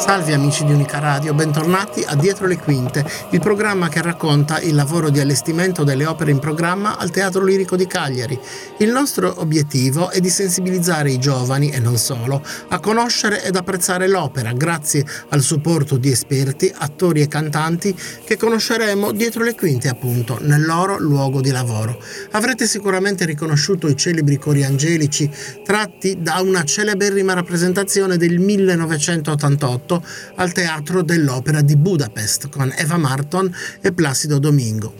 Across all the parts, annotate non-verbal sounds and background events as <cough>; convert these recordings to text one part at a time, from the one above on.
Salve amici di Unica Radio, bentornati a Dietro le Quinte, il programma che racconta il lavoro di allestimento delle opere in programma al Teatro Lirico di Cagliari. Il nostro obiettivo è di sensibilizzare i giovani, e non solo, a conoscere ed apprezzare l'opera grazie al supporto di esperti, attori e cantanti che conosceremo dietro le quinte appunto, nel loro luogo di lavoro. Avrete sicuramente riconosciuto i celebri cori angelici tratti da una celeberrima rappresentazione del 1988 al Teatro dell'Opera di Budapest con Eva Marton e Placido Domingo.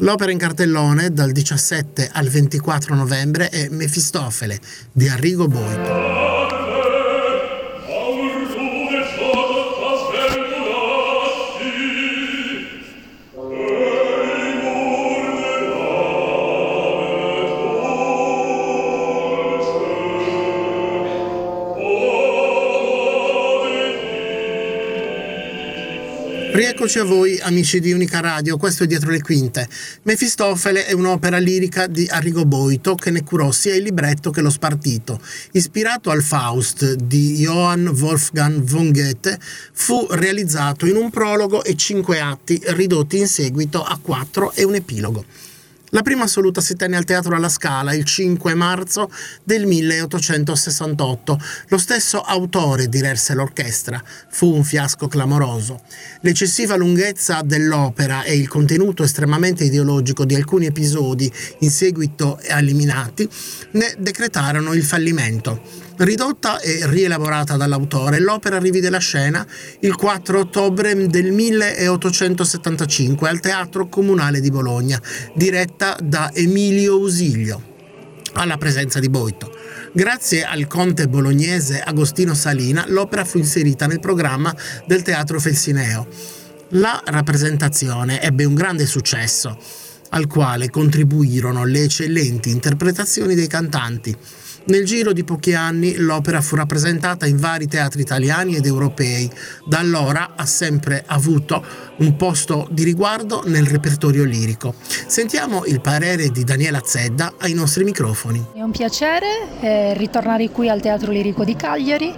L'opera in cartellone dal 17 al 24 novembre è Mefistofele di Arrigo Boito. Rieccoci a voi amici di Unica Radio, questo è Dietro le Quinte. Mefistofele è un'opera lirica di Arrigo Boito che ne curò sia il libretto che lo spartito. Ispirato al Faust di Johann Wolfgang von Goethe, fu realizzato in un prologo e cinque atti ridotti in seguito a quattro e un epilogo. La prima assoluta si tenne al Teatro alla Scala il 5 marzo del 1868. Lo stesso autore diresse l'orchestra. Fu un fiasco clamoroso. L'eccessiva lunghezza dell'opera e il contenuto estremamente ideologico di alcuni episodi in seguito eliminati ne decretarono il fallimento. Ridotta e rielaborata dall'autore, l'opera rivide la scena il 4 ottobre del 1875 al Teatro Comunale di Bologna, diretta da Emilio Usiglio, alla presenza di Boito. Grazie al conte bolognese Agostino Salina, l'opera fu inserita nel programma del Teatro Felsineo. La rappresentazione ebbe un grande successo, al quale contribuirono le eccellenti interpretazioni dei cantanti. Nel giro di pochi anni l'opera fu rappresentata in vari teatri italiani ed europei. Da allora ha sempre avuto un posto di riguardo nel repertorio lirico. Sentiamo il parere di Daniela Zedda ai nostri microfoni. È un piacere eh, ritornare qui al Teatro Lirico di Cagliari.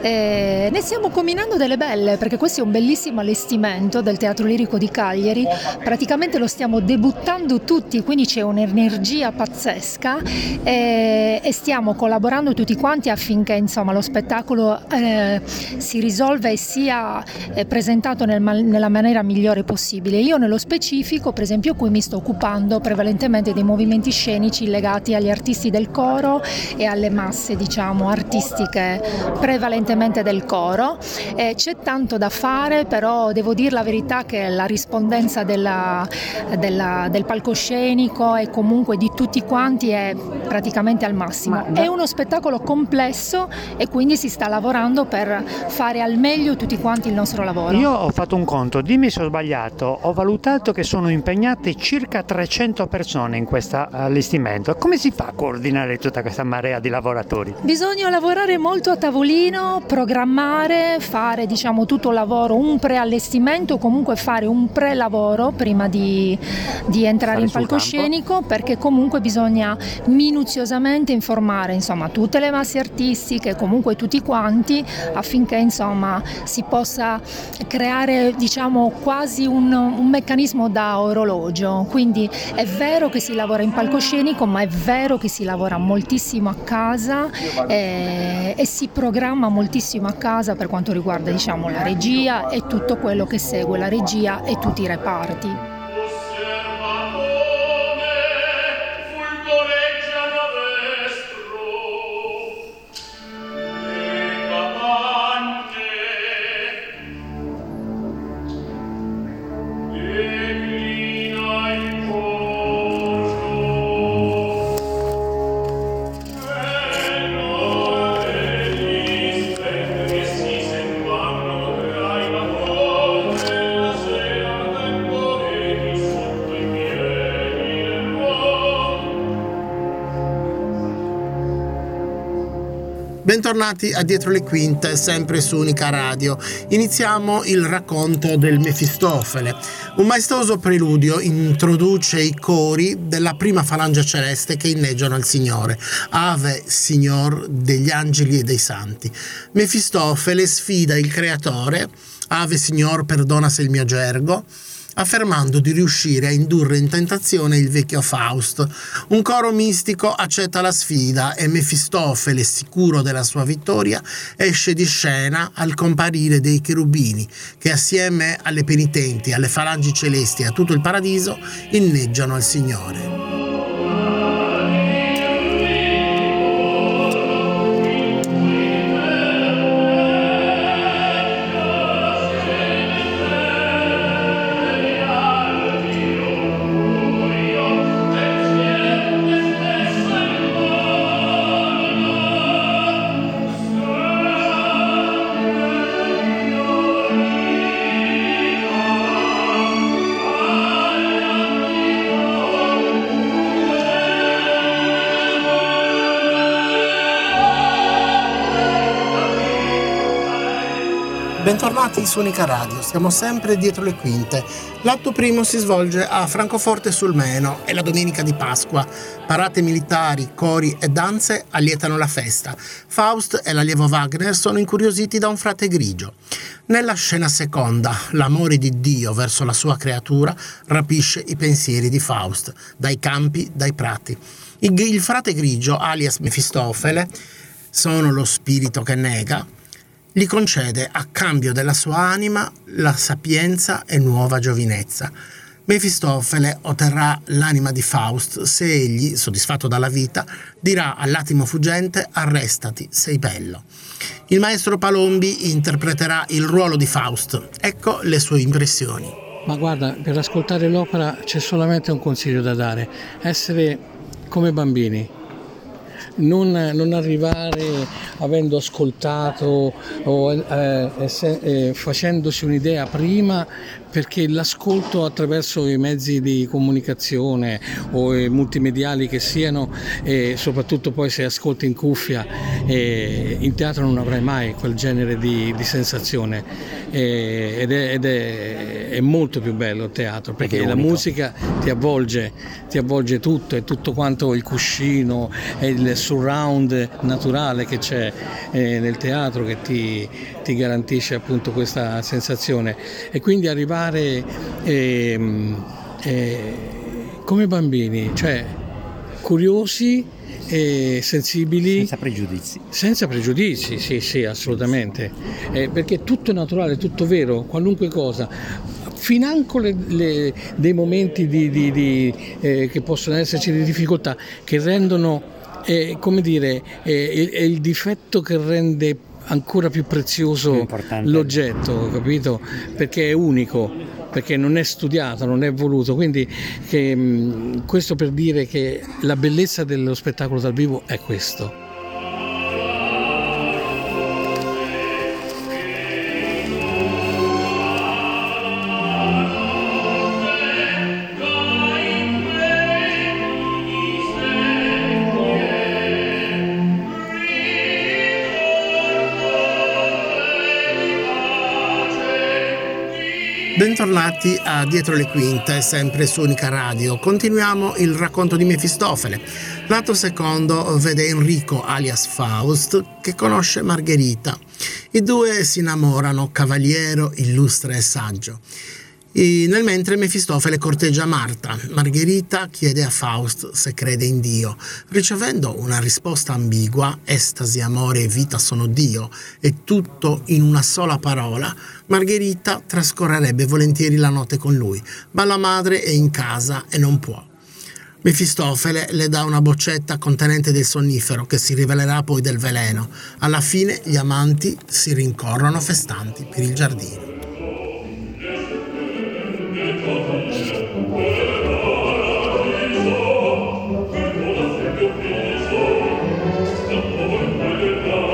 Eh, ne stiamo combinando delle belle perché questo è un bellissimo allestimento del Teatro Lirico di Cagliari. Praticamente lo stiamo debuttando tutti, quindi c'è un'energia pazzesca eh, e stiamo collaborando tutti quanti affinché insomma, lo spettacolo eh, si risolva e sia eh, presentato nel, nella maniera migliore possibile. Io nello specifico, per esempio, qui mi sto occupando prevalentemente dei movimenti scenici legati agli artisti del coro e alle masse diciamo, artistiche prevalentemente del coro. Eh, c'è tanto da fare, però devo dire la verità che la rispondenza della, della, del palcoscenico e comunque di tutti quanti è praticamente al massimo. È uno spettacolo complesso e quindi si sta lavorando per fare al meglio tutti quanti il nostro lavoro. Io ho fatto un conto, dimmi se ho sbagliato, ho valutato che sono impegnate circa 300 persone in questo allestimento. Come si fa a coordinare tutta questa marea di lavoratori? Bisogna lavorare molto a tavolino, programmare, fare diciamo tutto il lavoro, un preallestimento, comunque fare un pre-lavoro prima di, di entrare Stare in palcoscenico perché comunque bisogna minuziosamente informare insomma tutte le masse artistiche, comunque tutti quanti, affinché insomma si possa creare diciamo quasi un, un meccanismo da orologio. Quindi è vero che si lavora in palcoscenico, ma è vero che si lavora moltissimo a casa eh, e si programma moltissimo a casa per quanto riguarda diciamo, la regia e tutto quello che segue la regia e tutti i reparti. Bentornati a Dietro le Quinte, sempre su Unica Radio. Iniziamo il racconto del Mefistofele. Un maestoso preludio introduce i cori della prima falange celeste che inneggiano al Signore. Ave, Signor degli angeli e dei santi. Mefistofele sfida il creatore. Ave, Signor, perdona se il mio gergo affermando di riuscire a indurre in tentazione il vecchio Faust. Un coro mistico accetta la sfida e Mefistofele, sicuro della sua vittoria, esce di scena al comparire dei cherubini che assieme alle penitenti, alle falangi celesti e a tutto il paradiso inneggiano al Signore. Bentornati su Unica Radio, siamo sempre dietro le quinte. L'atto primo si svolge a Francoforte sul Meno, è la domenica di Pasqua. Parate militari, cori e danze allietano la festa. Faust e l'allievo Wagner sono incuriositi da un frate grigio. Nella scena seconda, l'amore di Dio verso la sua creatura rapisce i pensieri di Faust, dai campi, dai prati. Il, frate grigio, alias Mefistofele, sono lo spirito che nega, gli concede a cambio della sua anima la sapienza e nuova giovinezza. Mefistofele otterrà l'anima di Faust se egli, soddisfatto dalla vita, dirà all'attimo fuggente arrestati, sei bello. Il maestro Palombi interpreterà il ruolo di Faust. Ecco le sue impressioni. Ma guarda, per ascoltare l'opera c'è solamente un consiglio da dare, essere come bambini, non, non arrivare avendo ascoltato o eh, eh, facendosi un'idea prima perché l'ascolto attraverso i mezzi di comunicazione o multimediali che siano e soprattutto poi se ascolti in cuffia in teatro non avrai mai quel genere di, di sensazione. Eh, ed, è, ed è, è, molto più bello il teatro perché, perché la musica ti avvolge, ti avvolge tutto, è tutto quanto il cuscino e il surround naturale che c'è eh, nel teatro che ti, ti garantisce appunto questa sensazione. E quindi arrivare eh, eh, come bambini, cioè curiosi e sensibili. Senza pregiudizi. Senza pregiudizi, sì, sì, assolutamente. Eh, perché tutto è naturale, tutto vero, qualunque cosa. Financo le, le, dei momenti di, di, di, eh, che possono esserci di difficoltà che rendono, eh, come dire, eh, è il difetto che rende ancora più prezioso l'oggetto, capito? Perché è unico, perché non è studiato, non è voluto. Quindi che, questo per dire che la bellezza dello spettacolo dal vivo è questo. Bentornati a Dietro le Quinte, sempre su Unica Radio. Continuiamo il racconto di Mefistofele. L'atto secondo vede Enrico, alias Faust, che conosce Margherita. I due si innamorano, cavaliero, illustre e saggio. E nel mentre Mefistofele corteggia Marta. Margherita chiede a Faust se crede in Dio. Ricevendo una risposta ambigua, estasi, amore e vita sono Dio, e tutto in una sola parola, Margherita trascorrerebbe volentieri la notte con lui, ma la madre è in casa e non può. Mefistofele le dà una boccetta contenente del sonnifero che si rivelerà poi del veleno. Alla fine gli amanti si rincorrono festanti per il giardino. Questa porta del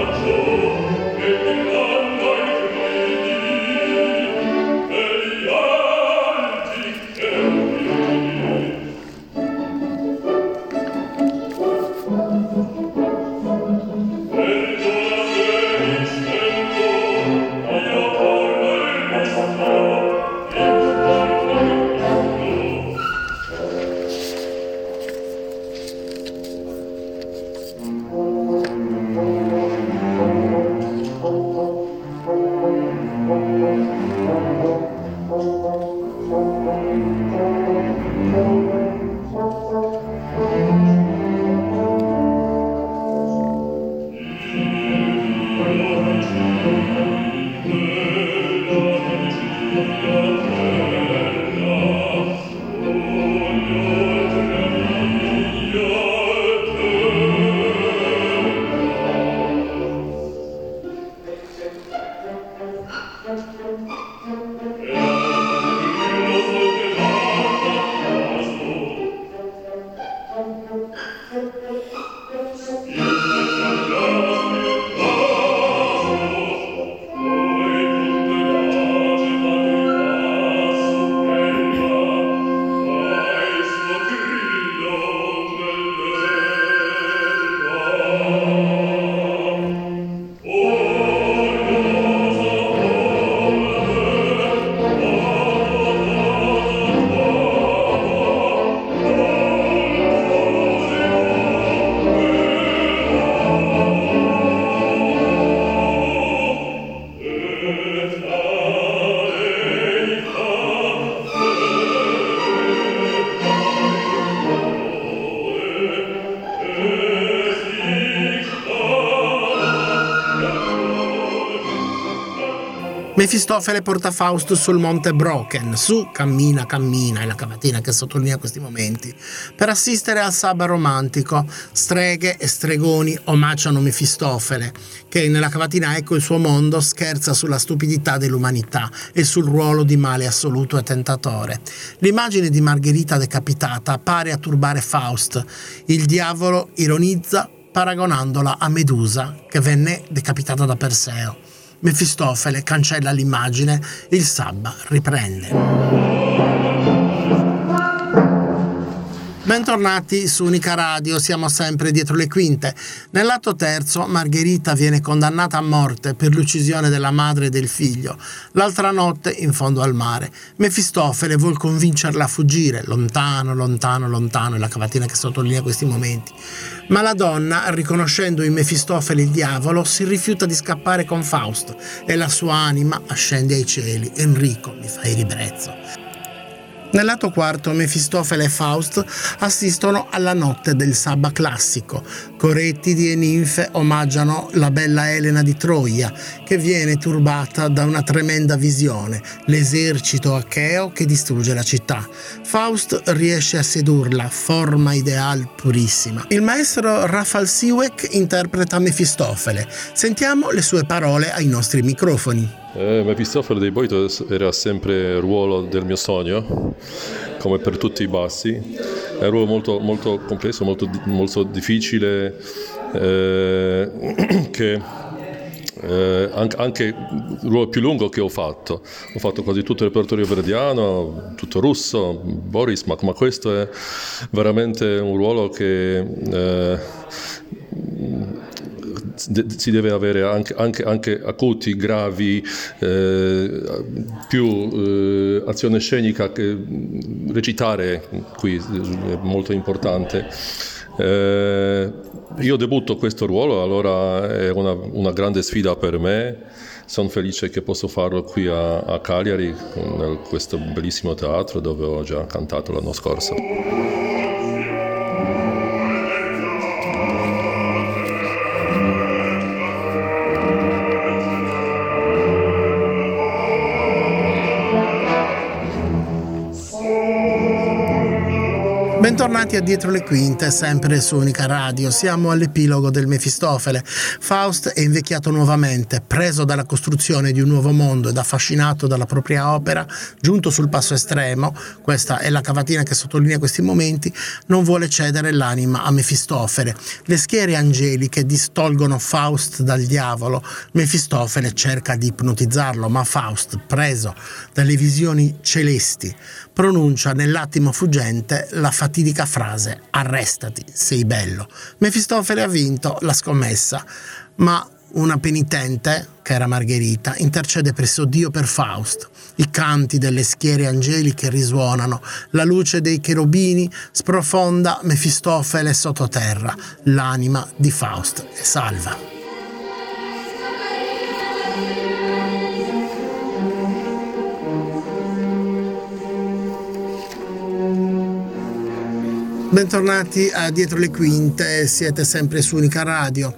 Mefistofele porta Faust sul monte Broken, su, cammina, cammina, è la cavatina che sottolinea questi momenti, per assistere al sabba romantico. Streghe e stregoni omaggiano Mefistofele, che nella cavatina Ecco il suo mondo scherza sulla stupidità dell'umanità e sul ruolo di male assoluto e tentatore. L'immagine di Margherita decapitata pare a turbare Faust. Il diavolo ironizza paragonandola a Medusa, che venne decapitata da Perseo. Mefistofele cancella l'immagine, il sabba riprende. Bentornati su Unica Radio, siamo sempre dietro le quinte. Nell'atto terzo Margherita viene condannata a morte per l'uccisione della madre e del figlio. L'altra notte, in fondo al mare, Mefistofele vuol convincerla a fuggire, lontano, lontano, lontano, è la cavatina che sottolinea questi momenti. Ma la donna, riconoscendo in Mefistofele il diavolo, si rifiuta di scappare con Fausto e la sua anima ascende ai cieli. Enrico, mi fai ribrezzo. Nell'atto quarto Mefistofele e Faust assistono alla notte del sabba classico. Corettidi e ninfe omaggiano la bella Elena di Troia, che viene turbata da una tremenda visione, l'esercito acheo che distrugge la città. Faust riesce a sedurla, forma ideal purissima. Il maestro Rafal Siwek interpreta Mefistofele. Sentiamo le sue parole ai nostri microfoni. Eh, Mefistofele dei Boito era sempre il ruolo del mio sogno, come per tutti i bassi. È un ruolo molto, molto complesso, molto, molto difficile, eh, <clears throat> che eh, anche, il ruolo più lungo che ho fatto. Ho fatto quasi tutto il repertorio verdiano, tutto russo, Boris, ma, ma questo è veramente un ruolo che eh, si deve avere anche, anche, anche acuti, gravi, eh, più eh, azione scenica che recitare qui è molto importante. Eh, io debutto questo ruolo, allora è una, una grande sfida per me sono felice che posso farlo qui a, a Cagliari, in questo bellissimo teatro dove ho già cantato l'anno scorso. Bentornati a Dietro le Quinte, sempre su Unica Radio. Siamo all'epilogo del Mefistofele. Faust è invecchiato nuovamente, preso dalla costruzione di un nuovo mondo ed affascinato dalla propria opera, giunto sul passo estremo, questa è la cavatina che sottolinea questi momenti, non vuole cedere l'anima a Mefistofele. Le schiere angeliche distolgono Faust dal diavolo. Mefistofele cerca di ipnotizzarlo, ma Faust, preso dalle visioni celesti, pronuncia nell'attimo fuggente la fatidica frase arrestati, sei bello. Mefistofele ha vinto la scommessa, ma una penitente, che era Margherita, intercede presso Dio per Faust. I canti delle schiere angeliche risuonano, la luce dei cherubini sprofonda Mefistofele sottoterra, l'anima di Faust è salva. Bentornati a Dietro le Quinte, siete sempre su Unica Radio.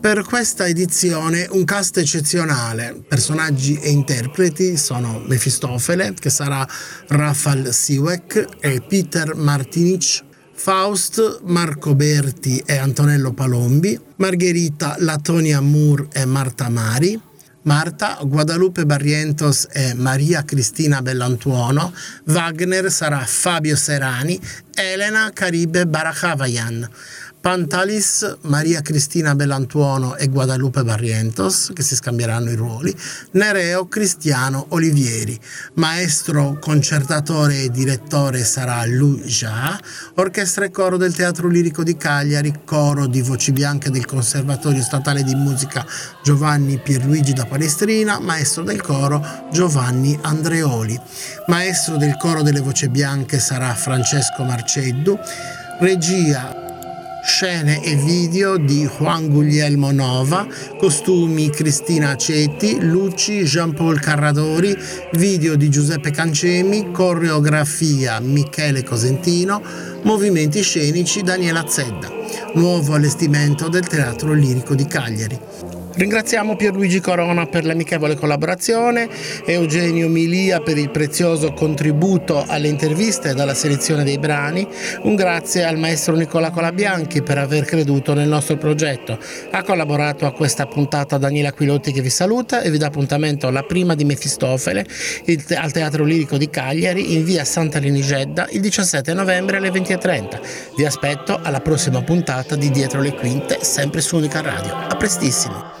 Per questa edizione un cast eccezionale, personaggi e interpreti sono Mefistofele, che sarà Rafal Siwek e Peter Martinic, Faust, Marco Berti e Antonello Palombi, Margherita, Latonia Moore e Marta Mari, Marta, Guadalupe Barrientos e Maria Cristina Bellantuono, Wagner sarà Fabio Serani, Elena Caribe Barakavayan. Pantalis, Maria Cristina Belantuono e Guadalupe Barrientos, che si scambieranno i ruoli, Nereo Cristiano Olivieri, maestro concertatore e direttore sarà Lou Jia, orchestra e coro del Teatro Lirico di Cagliari, coro di voci bianche del Conservatorio Statale di Musica Giovanni Pierluigi da Palestrina, maestro del coro Giovanni Andreoli, maestro del coro delle voci bianche sarà Francesco Marceddu, regia scene e video di Juan Guglielmo Nova, costumi Cristina Acetti, luci Jean-Paul Carradori, video di Giuseppe Cancemi, coreografia Michele Cosentino, movimenti scenici Daniela Zedda, nuovo allestimento del Teatro Lirico di Cagliari. Ringraziamo Pierluigi Corona per l'amichevole collaborazione, Eugenio Milia per il prezioso contributo alle interviste e alla selezione dei brani, un grazie al maestro Nicola Colabianchi per aver creduto nel nostro progetto. Ha collaborato a questa puntata Daniela Aquilotti che vi saluta e vi dà appuntamento alla prima di Mefistofele al Teatro Lirico di Cagliari in via Santa Linigedda il 17 novembre alle 20.30. Vi aspetto alla prossima puntata di Dietro le Quinte, sempre su Unica Radio. A prestissimo!